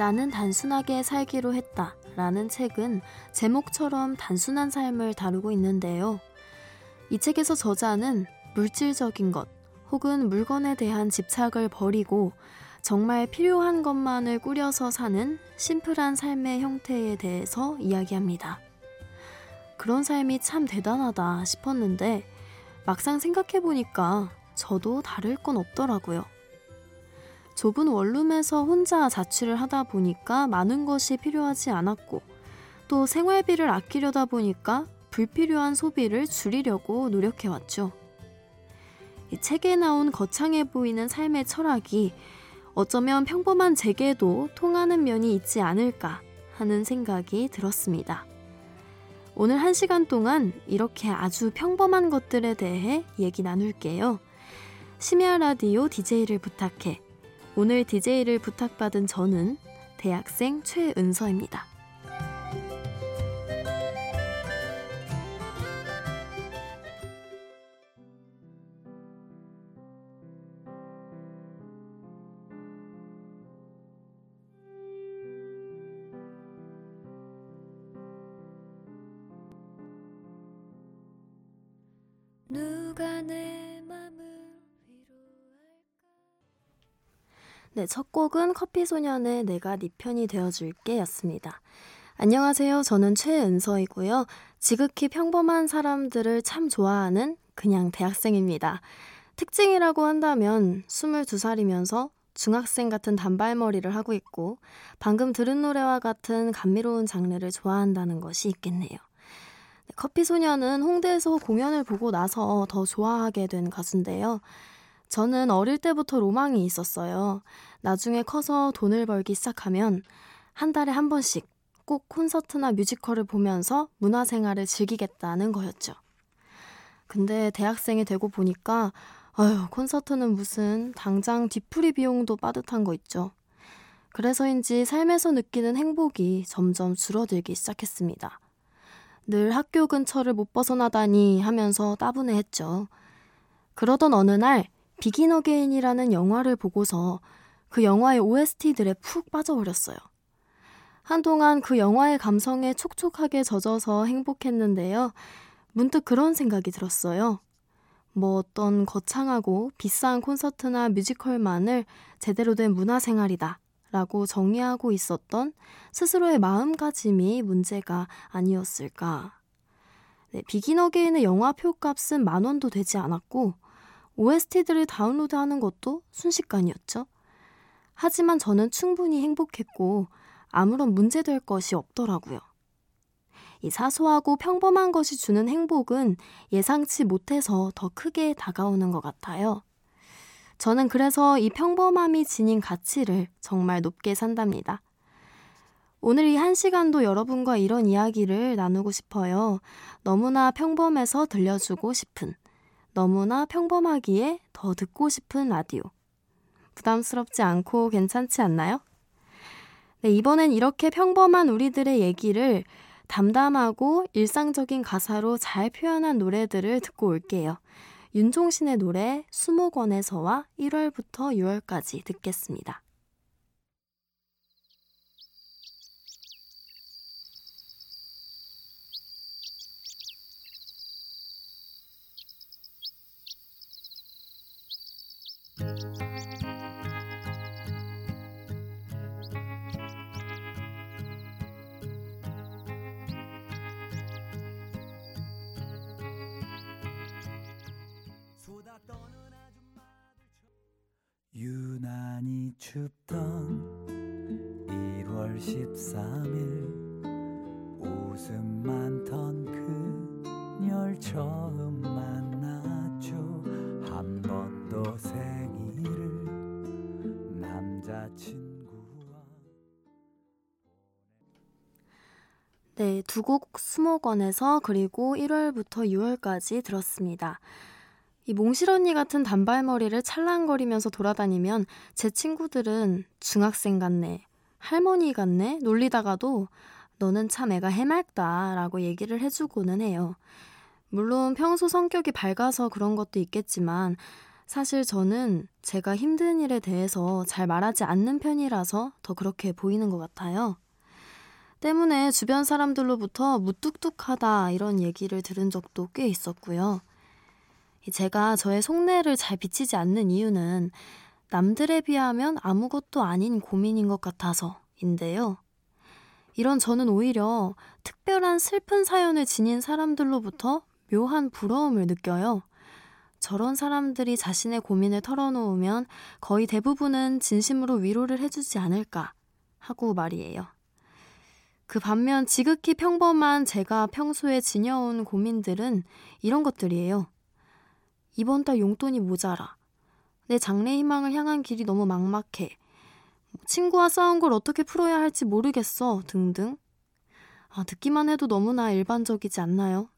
나는 단순하게 살기로 했다. 라는 책은 제목처럼 단순한 삶을 다루고 있는데요. 이 책에서 저자는 물질적인 것 혹은 물건에 대한 집착을 버리고 정말 필요한 것만을 꾸려서 사는 심플한 삶의 형태에 대해서 이야기합니다. 그런 삶이 참 대단하다 싶었는데 막상 생각해보니까 저도 다를 건 없더라고요. 좁은 원룸에서 혼자 자취를 하다 보니까 많은 것이 필요하지 않았고 또 생활비를 아끼려다 보니까 불필요한 소비를 줄이려고 노력해왔죠. 이 책에 나온 거창해 보이는 삶의 철학이 어쩌면 평범한 제게도 통하는 면이 있지 않을까 하는 생각이 들었습니다. 오늘 한 시간 동안 이렇게 아주 평범한 것들에 대해 얘기 나눌게요. 심야 라디오 DJ를 부탁해. 오늘 DJ를 부탁받은 저는 대학생 최은서입니다. 네, 첫 곡은 커피소년의 내가 네 편이 되어줄게 였습니다. 안녕하세요. 저는 최은서이고요. 지극히 평범한 사람들을 참 좋아하는 그냥 대학생입니다. 특징이라고 한다면 22살이면서 중학생 같은 단발머리를 하고 있고 방금 들은 노래와 같은 감미로운 장르를 좋아한다는 것이 있겠네요. 커피 소녀는 홍대에서 공연을 보고 나서 더 좋아하게 된 가수인데요. 저는 어릴 때부터 로망이 있었어요. 나중에 커서 돈을 벌기 시작하면 한 달에 한 번씩 꼭 콘서트나 뮤지컬을 보면서 문화생활을 즐기겠다는 거였죠. 근데 대학생이 되고 보니까 아유, 콘서트는 무슨 당장 뒤풀이 비용도 빠듯한 거 있죠. 그래서인지 삶에서 느끼는 행복이 점점 줄어들기 시작했습니다. 늘 학교 근처를 못 벗어나다니 하면서 따분해 했죠. 그러던 어느 날 비긴 어게인이라는 영화를 보고서 그 영화의 OST들에 푹 빠져버렸어요. 한동안 그 영화의 감성에 촉촉하게 젖어서 행복했는데요. 문득 그런 생각이 들었어요. 뭐 어떤 거창하고 비싼 콘서트나 뮤지컬만을 제대로 된 문화생활이다. 라고 정의하고 있었던 스스로의 마음가짐이 문제가 아니었을까. 네, 비긴 어게인의 영화 표값은 만 원도 되지 않았고 OST들을 다운로드하는 것도 순식간이었죠. 하지만 저는 충분히 행복했고 아무런 문제될 것이 없더라고요. 이 사소하고 평범한 것이 주는 행복은 예상치 못해서 더 크게 다가오는 것 같아요. 저는 그래서 이 평범함이 지닌 가치를 정말 높게 산답니다. 오늘 이 한 시간도 여러분과 이런 이야기를 나누고 싶어요. 너무나 평범해서 들려주고 싶은, 너무나 평범하기에 더 듣고 싶은 라디오. 부담스럽지 않고 괜찮지 않나요? 네, 이번엔 이렇게 평범한 우리들의 얘기를 담담하고 일상적인 가사로 잘 표현한 노래들을 듣고 올게요. 윤종신의 노래 수목원에서와 1월부터 6월까지 듣겠습니다. 유난히 춥던 1월 13일 웃음 많던 그녀를 처음 만났죠 한 번도 생일을 남자친구와 네, 두 곡 수목원에서 그리고 1월부터 6월까지 들었습니다. 이 몽실 언니 같은 단발머리를 찰랑거리면서 돌아다니면 제 친구들은 중학생 같네, 할머니 같네 놀리다가도 너는 참 애가 해맑다 라고 얘기를 해주고는 해요. 물론 평소 성격이 밝아서 그런 것도 있겠지만 사실 저는 제가 힘든 일에 대해서 잘 말하지 않는 편이라서 더 그렇게 보이는 것 같아요. 때문에 주변 사람들로부터 무뚝뚝하다 이런 얘기를 들은 적도 꽤 있었고요. 제가 저의 속내를 잘 비치지 않는 이유는 남들에 비하면 아무것도 아닌 고민인 것 같아서인데요. 이런 저는 오히려 특별한 슬픈 사연을 지닌 사람들로부터 묘한 부러움을 느껴요. 저런 사람들이 자신의 고민을 털어놓으면 거의 대부분은 진심으로 위로를 해주지 않을까 하고 말이에요. 그 반면 지극히 평범한 제가 평소에 지녀온 고민들은 이런 것들이에요. 이번 달 용돈이 모자라. 내 장래 희망을 향한 길이 너무 막막해. 친구와 싸운 걸 어떻게 풀어야 할지 모르겠어. 등등. 아, 듣기만 해도 너무나 일반적이지 않나요?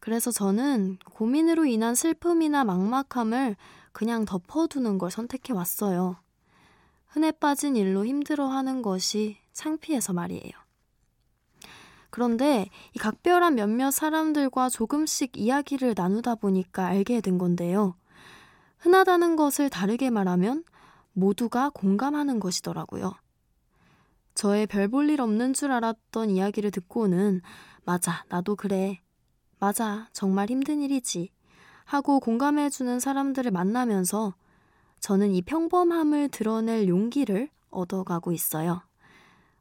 그래서 저는 고민으로 인한 슬픔이나 막막함을 그냥 덮어두는 걸 선택해 왔어요. 흔해 빠진 일로 힘들어하는 것이 창피해서 말이에요. 그런데 이 각별한 몇몇 사람들과 조금씩 이야기를 나누다 보니까 알게 된 건데요. 흔하다는 것을 다르게 말하면 모두가 공감하는 것이더라고요. 저의 별 볼 일 없는 줄 알았던 이야기를 듣고는 맞아, 나도 그래. 맞아, 정말 힘든 일이지. 하고 공감해주는 사람들을 만나면서 저는 이 평범함을 드러낼 용기를 얻어가고 있어요.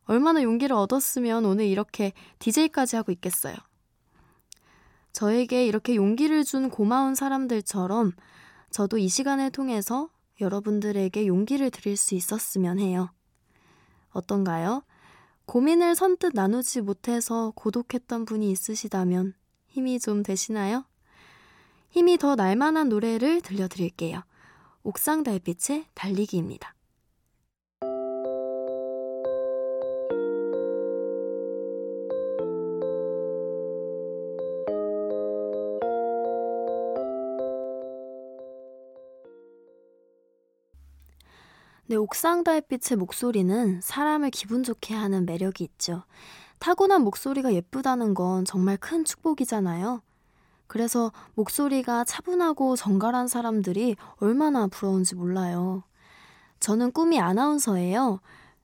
얼마나 용기를 얻었으면 오늘 이렇게 DJ까지 하고 있겠어요. 저에게 이렇게 용기를 준 고마운 사람들처럼 저도 이 시간을 통해서 여러분들에게 용기를 드릴 수 있었으면 해요. 어떤가요? 고민을 선뜻 나누지 못해서 고독했던 분이 있으시다면 힘이 좀 되시나요? 힘이 더 날만한 노래를 들려드릴게요. 옥상 달빛의 달리기입니다. 네, 옥상 달빛의 목소리는 사람을 기분 좋게 하는 매력이 있죠. 타고난 목소리가 예쁘다는 건 정말 큰 축복이잖아요. 그래서 목소리가 차분하고 정갈한 사람들이 얼마나 부러운지 몰라요. 저는 꿈이 아나운서예요.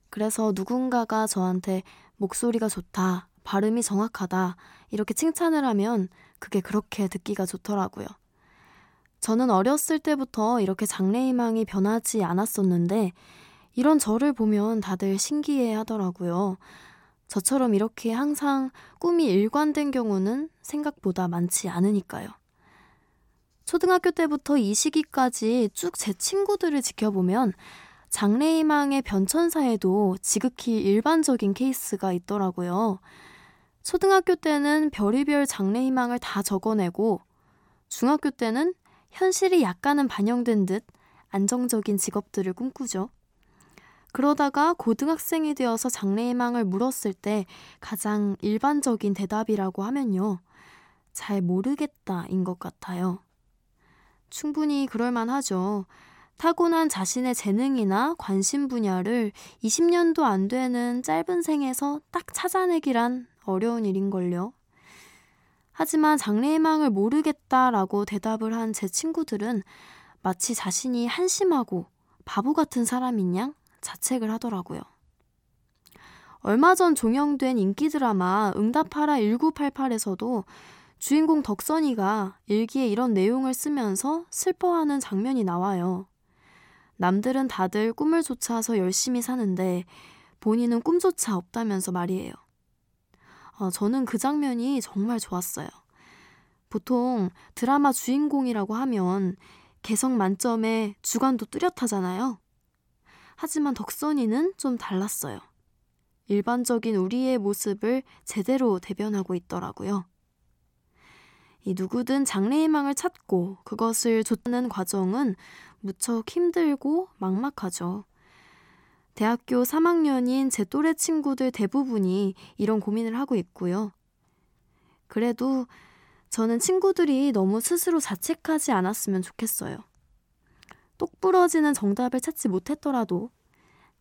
그래서 누군가가 저한테 목소리가 좋다, 발음이 정확하다, 이렇게 칭찬을 하면 그게 그렇게 듣기가 좋더라고요. 저는 어렸을 때부터 이렇게 장래희망이 변하지 않았었는데, 이런 저를 보면 다들 신기해 하더라고요. 저처럼 이렇게 항상 꿈이 일관된 경우는 생각보다 많지 않으니까요. 초등학교 때부터 이 시기까지 쭉 제 친구들을 지켜보면 장래희망의 변천사에도 지극히 일반적인 케이스가 있더라고요. 초등학교 때는 별의별 장래희망을 다 적어내고 중학교 때는 현실이 약간은 반영된 듯 안정적인 직업들을 꿈꾸죠. 그러다가 고등학생이 되어서 장래희망을 물었을 때 가장 일반적인 대답이라고 하면요. 잘 모르겠다인 것 같아요. 충분히 그럴만 하죠. 타고난 자신의 재능이나 관심 분야를 20년도 안 되는 짧은 생에서 딱 찾아내기란 어려운 일인걸요. 하지만 장래희망을 모르겠다라고 대답을 한 제 친구들은 마치 자신이 한심하고 바보 같은 사람인 양 자책을 하더라고요. 얼마 전 종영된 인기 드라마 응답하라 1988에서도 주인공 덕선이가 일기에 이런 내용을 쓰면서 슬퍼하는 장면이 나와요. 남들은 다들 꿈을 쫓아서 열심히 사는데 본인은 꿈조차 없다면서 말이에요. 아, 저는 그 장면이 정말 좋았어요. 보통 드라마 주인공이라고 하면 개성 만점에 주관도 뚜렷하잖아요. 하지만 덕선이는 좀 달랐어요. 일반적인 우리의 모습을 제대로 대변하고 있더라고요. 이 누구든 장래희망을 찾고 그것을 좇는 과정은 무척 힘들고 막막하죠. 대학교 3학년인 제 또래 친구들 대부분이 이런 고민을 하고 있고요. 그래도 저는 친구들이 너무 스스로 자책하지 않았으면 좋겠어요. 똑 부러지는 정답을 찾지 못했더라도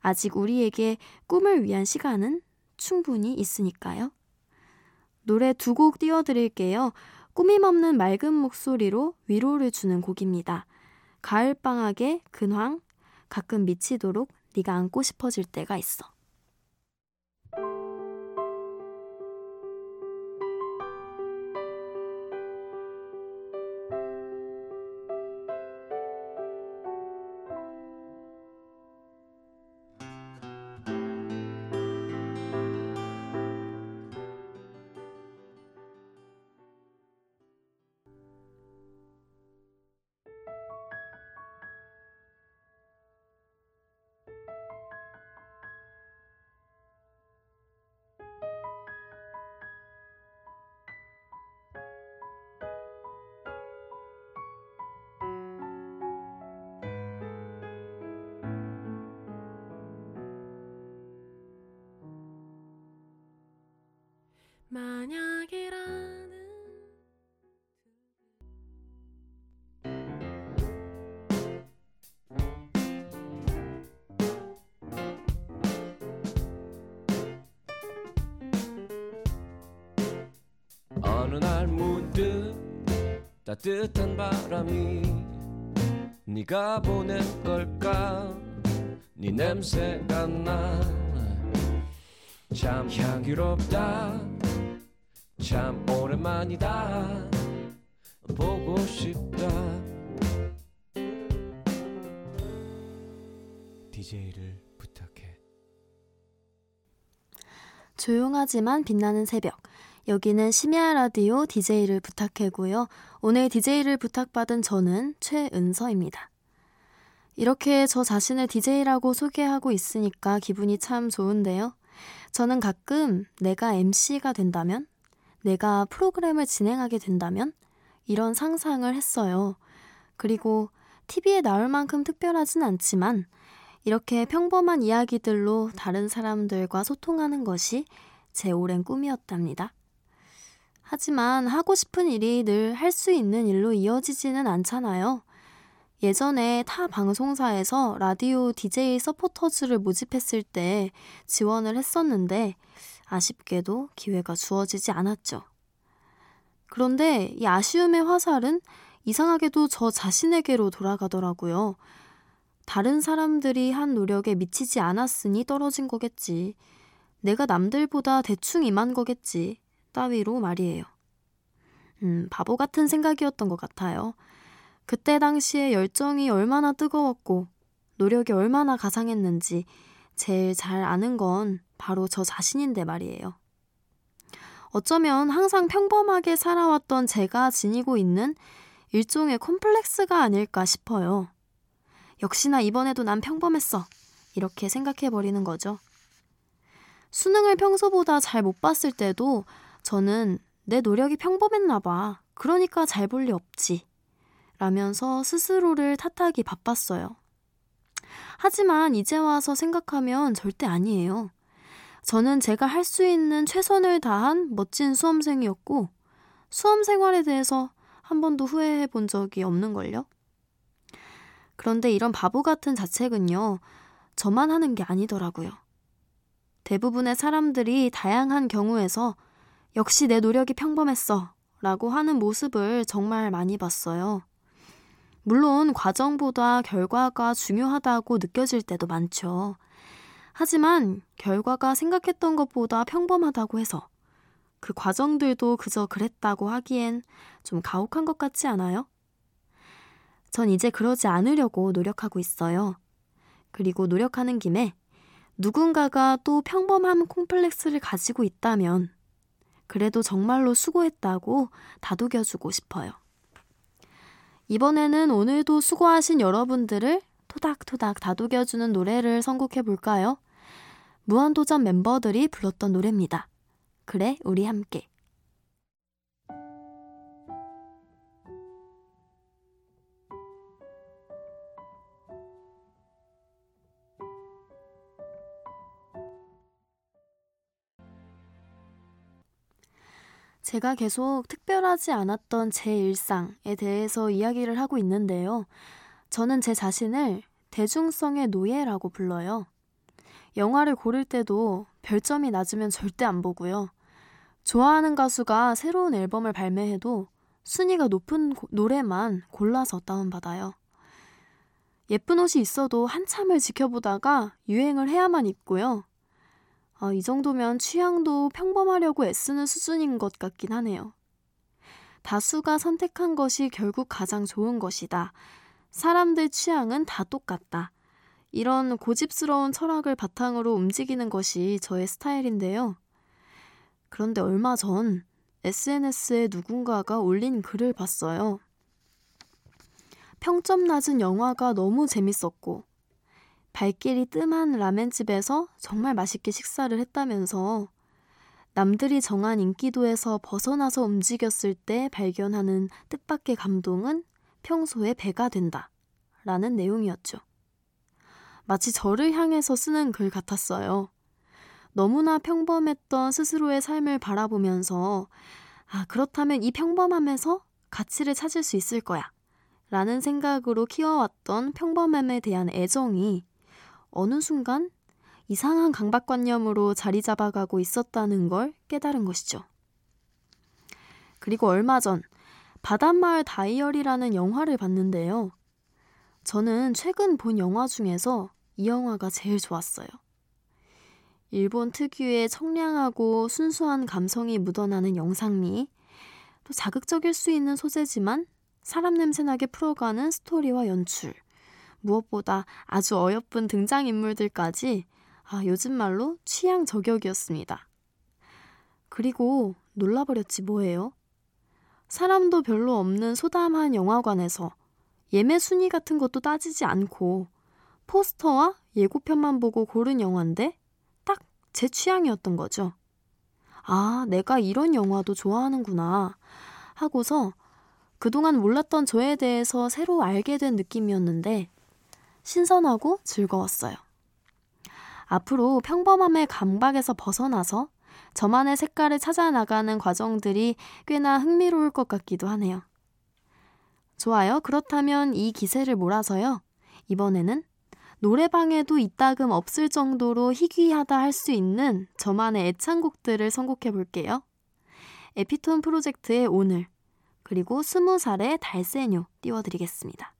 아직 우리에게 꿈을 위한 시간은 충분히 있으니까요. 노래 두 곡 띄워드릴게요. 꾸밈 없는 맑은 목소리로 위로를 주는 곡입니다. 가을방학의 근황, 가끔 미치도록 네가 안고 싶어질 때가 있어. 만약이라는 어느 날 문득 따뜻한 바람이 네가 보낸 걸까? 네 냄새가 나 참 향기롭다 참 오랜만이다 보고 싶다 DJ를 부탁해 조용하지만 빛나는 새벽 여기는 심야 라디오 DJ를 부탁해고요. 오늘 DJ를 부탁받은 저는 최은서입니다. 이렇게 저 자신을 DJ라고 소개하고 있으니까 기분이 참 좋은데요. 저는 가끔 내가 MC가 된다면 내가 프로그램을 진행하게 된다면 이런 상상을 했어요. 그리고 TV에 나올 만큼 특별하진 않지만 이렇게 평범한 이야기들로 다른 사람들과 소통하는 것이 제 오랜 꿈이었답니다. 하지만 하고 싶은 일이 늘 할 수 있는 일로 이어지지는 않잖아요. 예전에 타 방송사에서 라디오 DJ 서포터즈를 모집했을 때 지원을 했었는데 아쉽게도 기회가 주어지지 않았죠. 그런데 이 아쉬움의 화살은 이상하게도 저 자신에게로 돌아가더라고요. 다른 사람들이 한 노력에 미치지 않았으니 떨어진 거겠지. 내가 남들보다 대충 임한 거겠지. 따위로 말이에요. 음, 바보 같은 생각이었던 것 같아요. 그때 당시에 열정이 얼마나 뜨거웠고, 노력이 얼마나 가상했는지 제일 잘 아는 건 바로 저 자신인데 말이에요. 어쩌면 항상 평범하게 살아왔던 제가 지니고 있는 일종의 콤플렉스가 아닐까 싶어요. 역시나 이번에도 난 평범했어. 이렇게 생각해버리는 거죠. 수능을 평소보다 잘 못 봤을 때도 저는 내 노력이 평범했나 봐. 그러니까 잘 볼 리 없지. 라면서 스스로를 탓하기 바빴어요. 하지만 이제 와서 생각하면 절대 아니에요. 저는 제가 할 수 있는 최선을 다한 멋진 수험생이었고, 수험 생활에 대해서 한 번도 후회해 본 적이 없는걸요? 그런데 이런 바보 같은 자책은요, 저만 하는 게 아니더라고요. 대부분의 사람들이 다양한 경우에서 역시 내 노력이 평범했어 라고 하는 모습을 정말 많이 봤어요. 물론 과정보다 결과가 중요하다고 느껴질 때도 많죠. 하지만 결과가 생각했던 것보다 평범하다고 해서 그 과정들도 그저 그랬다고 하기엔 좀 가혹한 것 같지 않아요? 전 이제 그러지 않으려고 노력하고 있어요. 그리고 노력하는 김에 누군가가 또 평범함 콤플렉스를 가지고 있다면 그래도 정말로 수고했다고 다독여주고 싶어요. 이번에는 오늘도 수고하신 여러분들을 토닥토닥 다독여주는 노래를 선곡해 볼까요? 무한도전 멤버들이 불렀던 노래입니다. 그래, 우리 함께. 제가 계속 특별하지 않았던 제 일상에 대해서 이야기를 하고 있는데요. 저는 제 자신을 대중성의 노예라고 불러요. 영화를 고를 때도 별점이 낮으면 절대 안 보고요. 좋아하는 가수가 새로운 앨범을 발매해도 순위가 높은 고, 노래만 골라서 다운받아요. 예쁜 옷이 있어도 한참을 지켜보다가 유행을 해야만 입고요. 아, 이 정도면 취향도 평범하려고 애쓰는 수준인 것 같긴 하네요. 다수가 선택한 것이 결국 가장 좋은 것이다. 사람들 취향은 다 똑같다. 이런 고집스러운 철학을 바탕으로 움직이는 것이 저의 스타일인데요. 그런데 얼마 전 SNS에 누군가가 올린 글을 봤어요. 평점 낮은 영화가 너무 재밌었고, 발길이 뜸한 라멘집에서 정말 맛있게 식사를 했다면서 남들이 정한 인기도에서 벗어나서 움직였을 때 발견하는 뜻밖의 감동은 평소에 배가 된다. 라는 내용이었죠. 마치 저를 향해서 쓰는 글 같았어요. 너무나 평범했던 스스로의 삶을 바라보면서, 아, 그렇다면 이 평범함에서 가치를 찾을 수 있을 거야. 라는 생각으로 키워왔던 평범함에 대한 애정이 어느 순간 이상한 강박관념으로 자리 잡아가고 있었다는 걸 깨달은 것이죠. 그리고 얼마 전 바닷마을 다이어리라는 영화를 봤는데요. 저는 최근 본 영화 중에서 이 영화가 제일 좋았어요. 일본 특유의 청량하고 순수한 감성이 묻어나는 영상미, 또 자극적일 수 있는 소재지만 사람 냄새나게 풀어가는 스토리와 연출, 무엇보다 아주 어여쁜 등장인물들까지 아, 요즘 말로 취향 저격이었습니다. 그리고 놀라버렸지 뭐예요? 사람도 별로 없는 소담한 영화관에서 예매 순위 같은 것도 따지지 않고 포스터와 예고편만 보고 고른 영화인데 딱 제 취향이었던 거죠. 아, 내가 이런 영화도 좋아하는구나 하고서 그동안 몰랐던 저에 대해서 새로 알게 된 느낌이었는데 신선하고 즐거웠어요. 앞으로 평범함의 강박에서 벗어나서 저만의 색깔을 찾아 나가는 과정들이 꽤나 흥미로울 것 같기도 하네요. 좋아요. 그렇다면 이 기세를 몰아서요. 이번에는 노래방에도 이따금 없을 정도로 희귀하다 할 수 있는 저만의 애창곡들을 선곡해 볼게요. 에피톤 프로젝트의 오늘, 그리고 스무 살의 달세뇨 띄워드리겠습니다.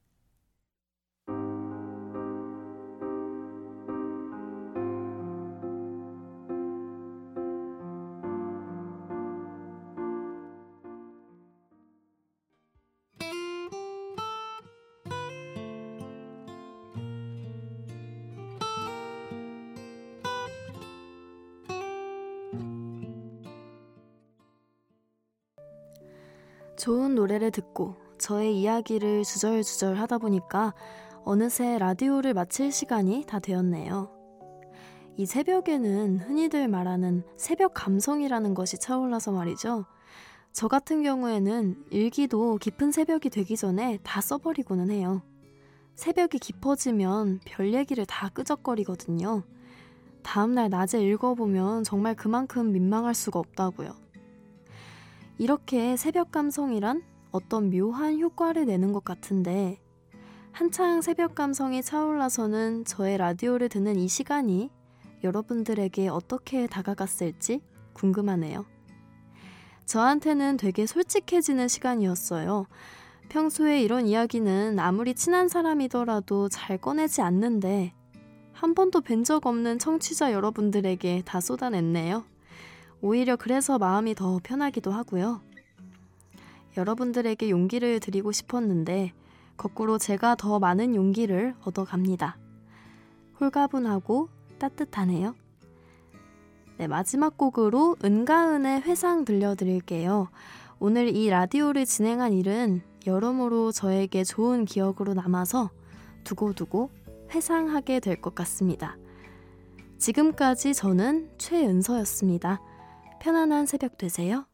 좋은 노래를 듣고 저의 이야기를 주절주절 하다 보니까 어느새 라디오를 마칠 시간이 다 되었네요. 이 새벽에는 흔히들 말하는 새벽 감성이라는 것이 차올라서 말이죠. 저 같은 경우에는 일기도 깊은 새벽이 되기 전에 다 써버리고는 해요. 새벽이 깊어지면 별 얘기를 다 끄적거리거든요. 다음날 낮에 읽어보면 정말 그만큼 민망할 수가 없다고요. 이렇게 새벽 감성이란 어떤 묘한 효과를 내는 것 같은데 한창 새벽 감성이 차올라서는 저의 라디오를 듣는 이 시간이 여러분들에게 어떻게 다가갔을지 궁금하네요. 저한테는 되게 솔직해지는 시간이었어요. 평소에 이런 이야기는 아무리 친한 사람이더라도 잘 꺼내지 않는데 한 번도 뵌 적 없는 청취자 여러분들에게 다 쏟아냈네요. 오히려 그래서 마음이 더 편하기도 하고요. 여러분들에게 용기를 드리고 싶었는데 거꾸로 제가 더 많은 용기를 얻어갑니다. 홀가분하고 따뜻하네요. 네, 마지막 곡으로 은가은의 회상 들려드릴게요. 오늘 이 라디오를 진행한 일은 여러모로 저에게 좋은 기억으로 남아서 두고두고 회상하게 될 것 같습니다. 지금까지 저는 최은서였습니다. 편안한 새벽 되세요.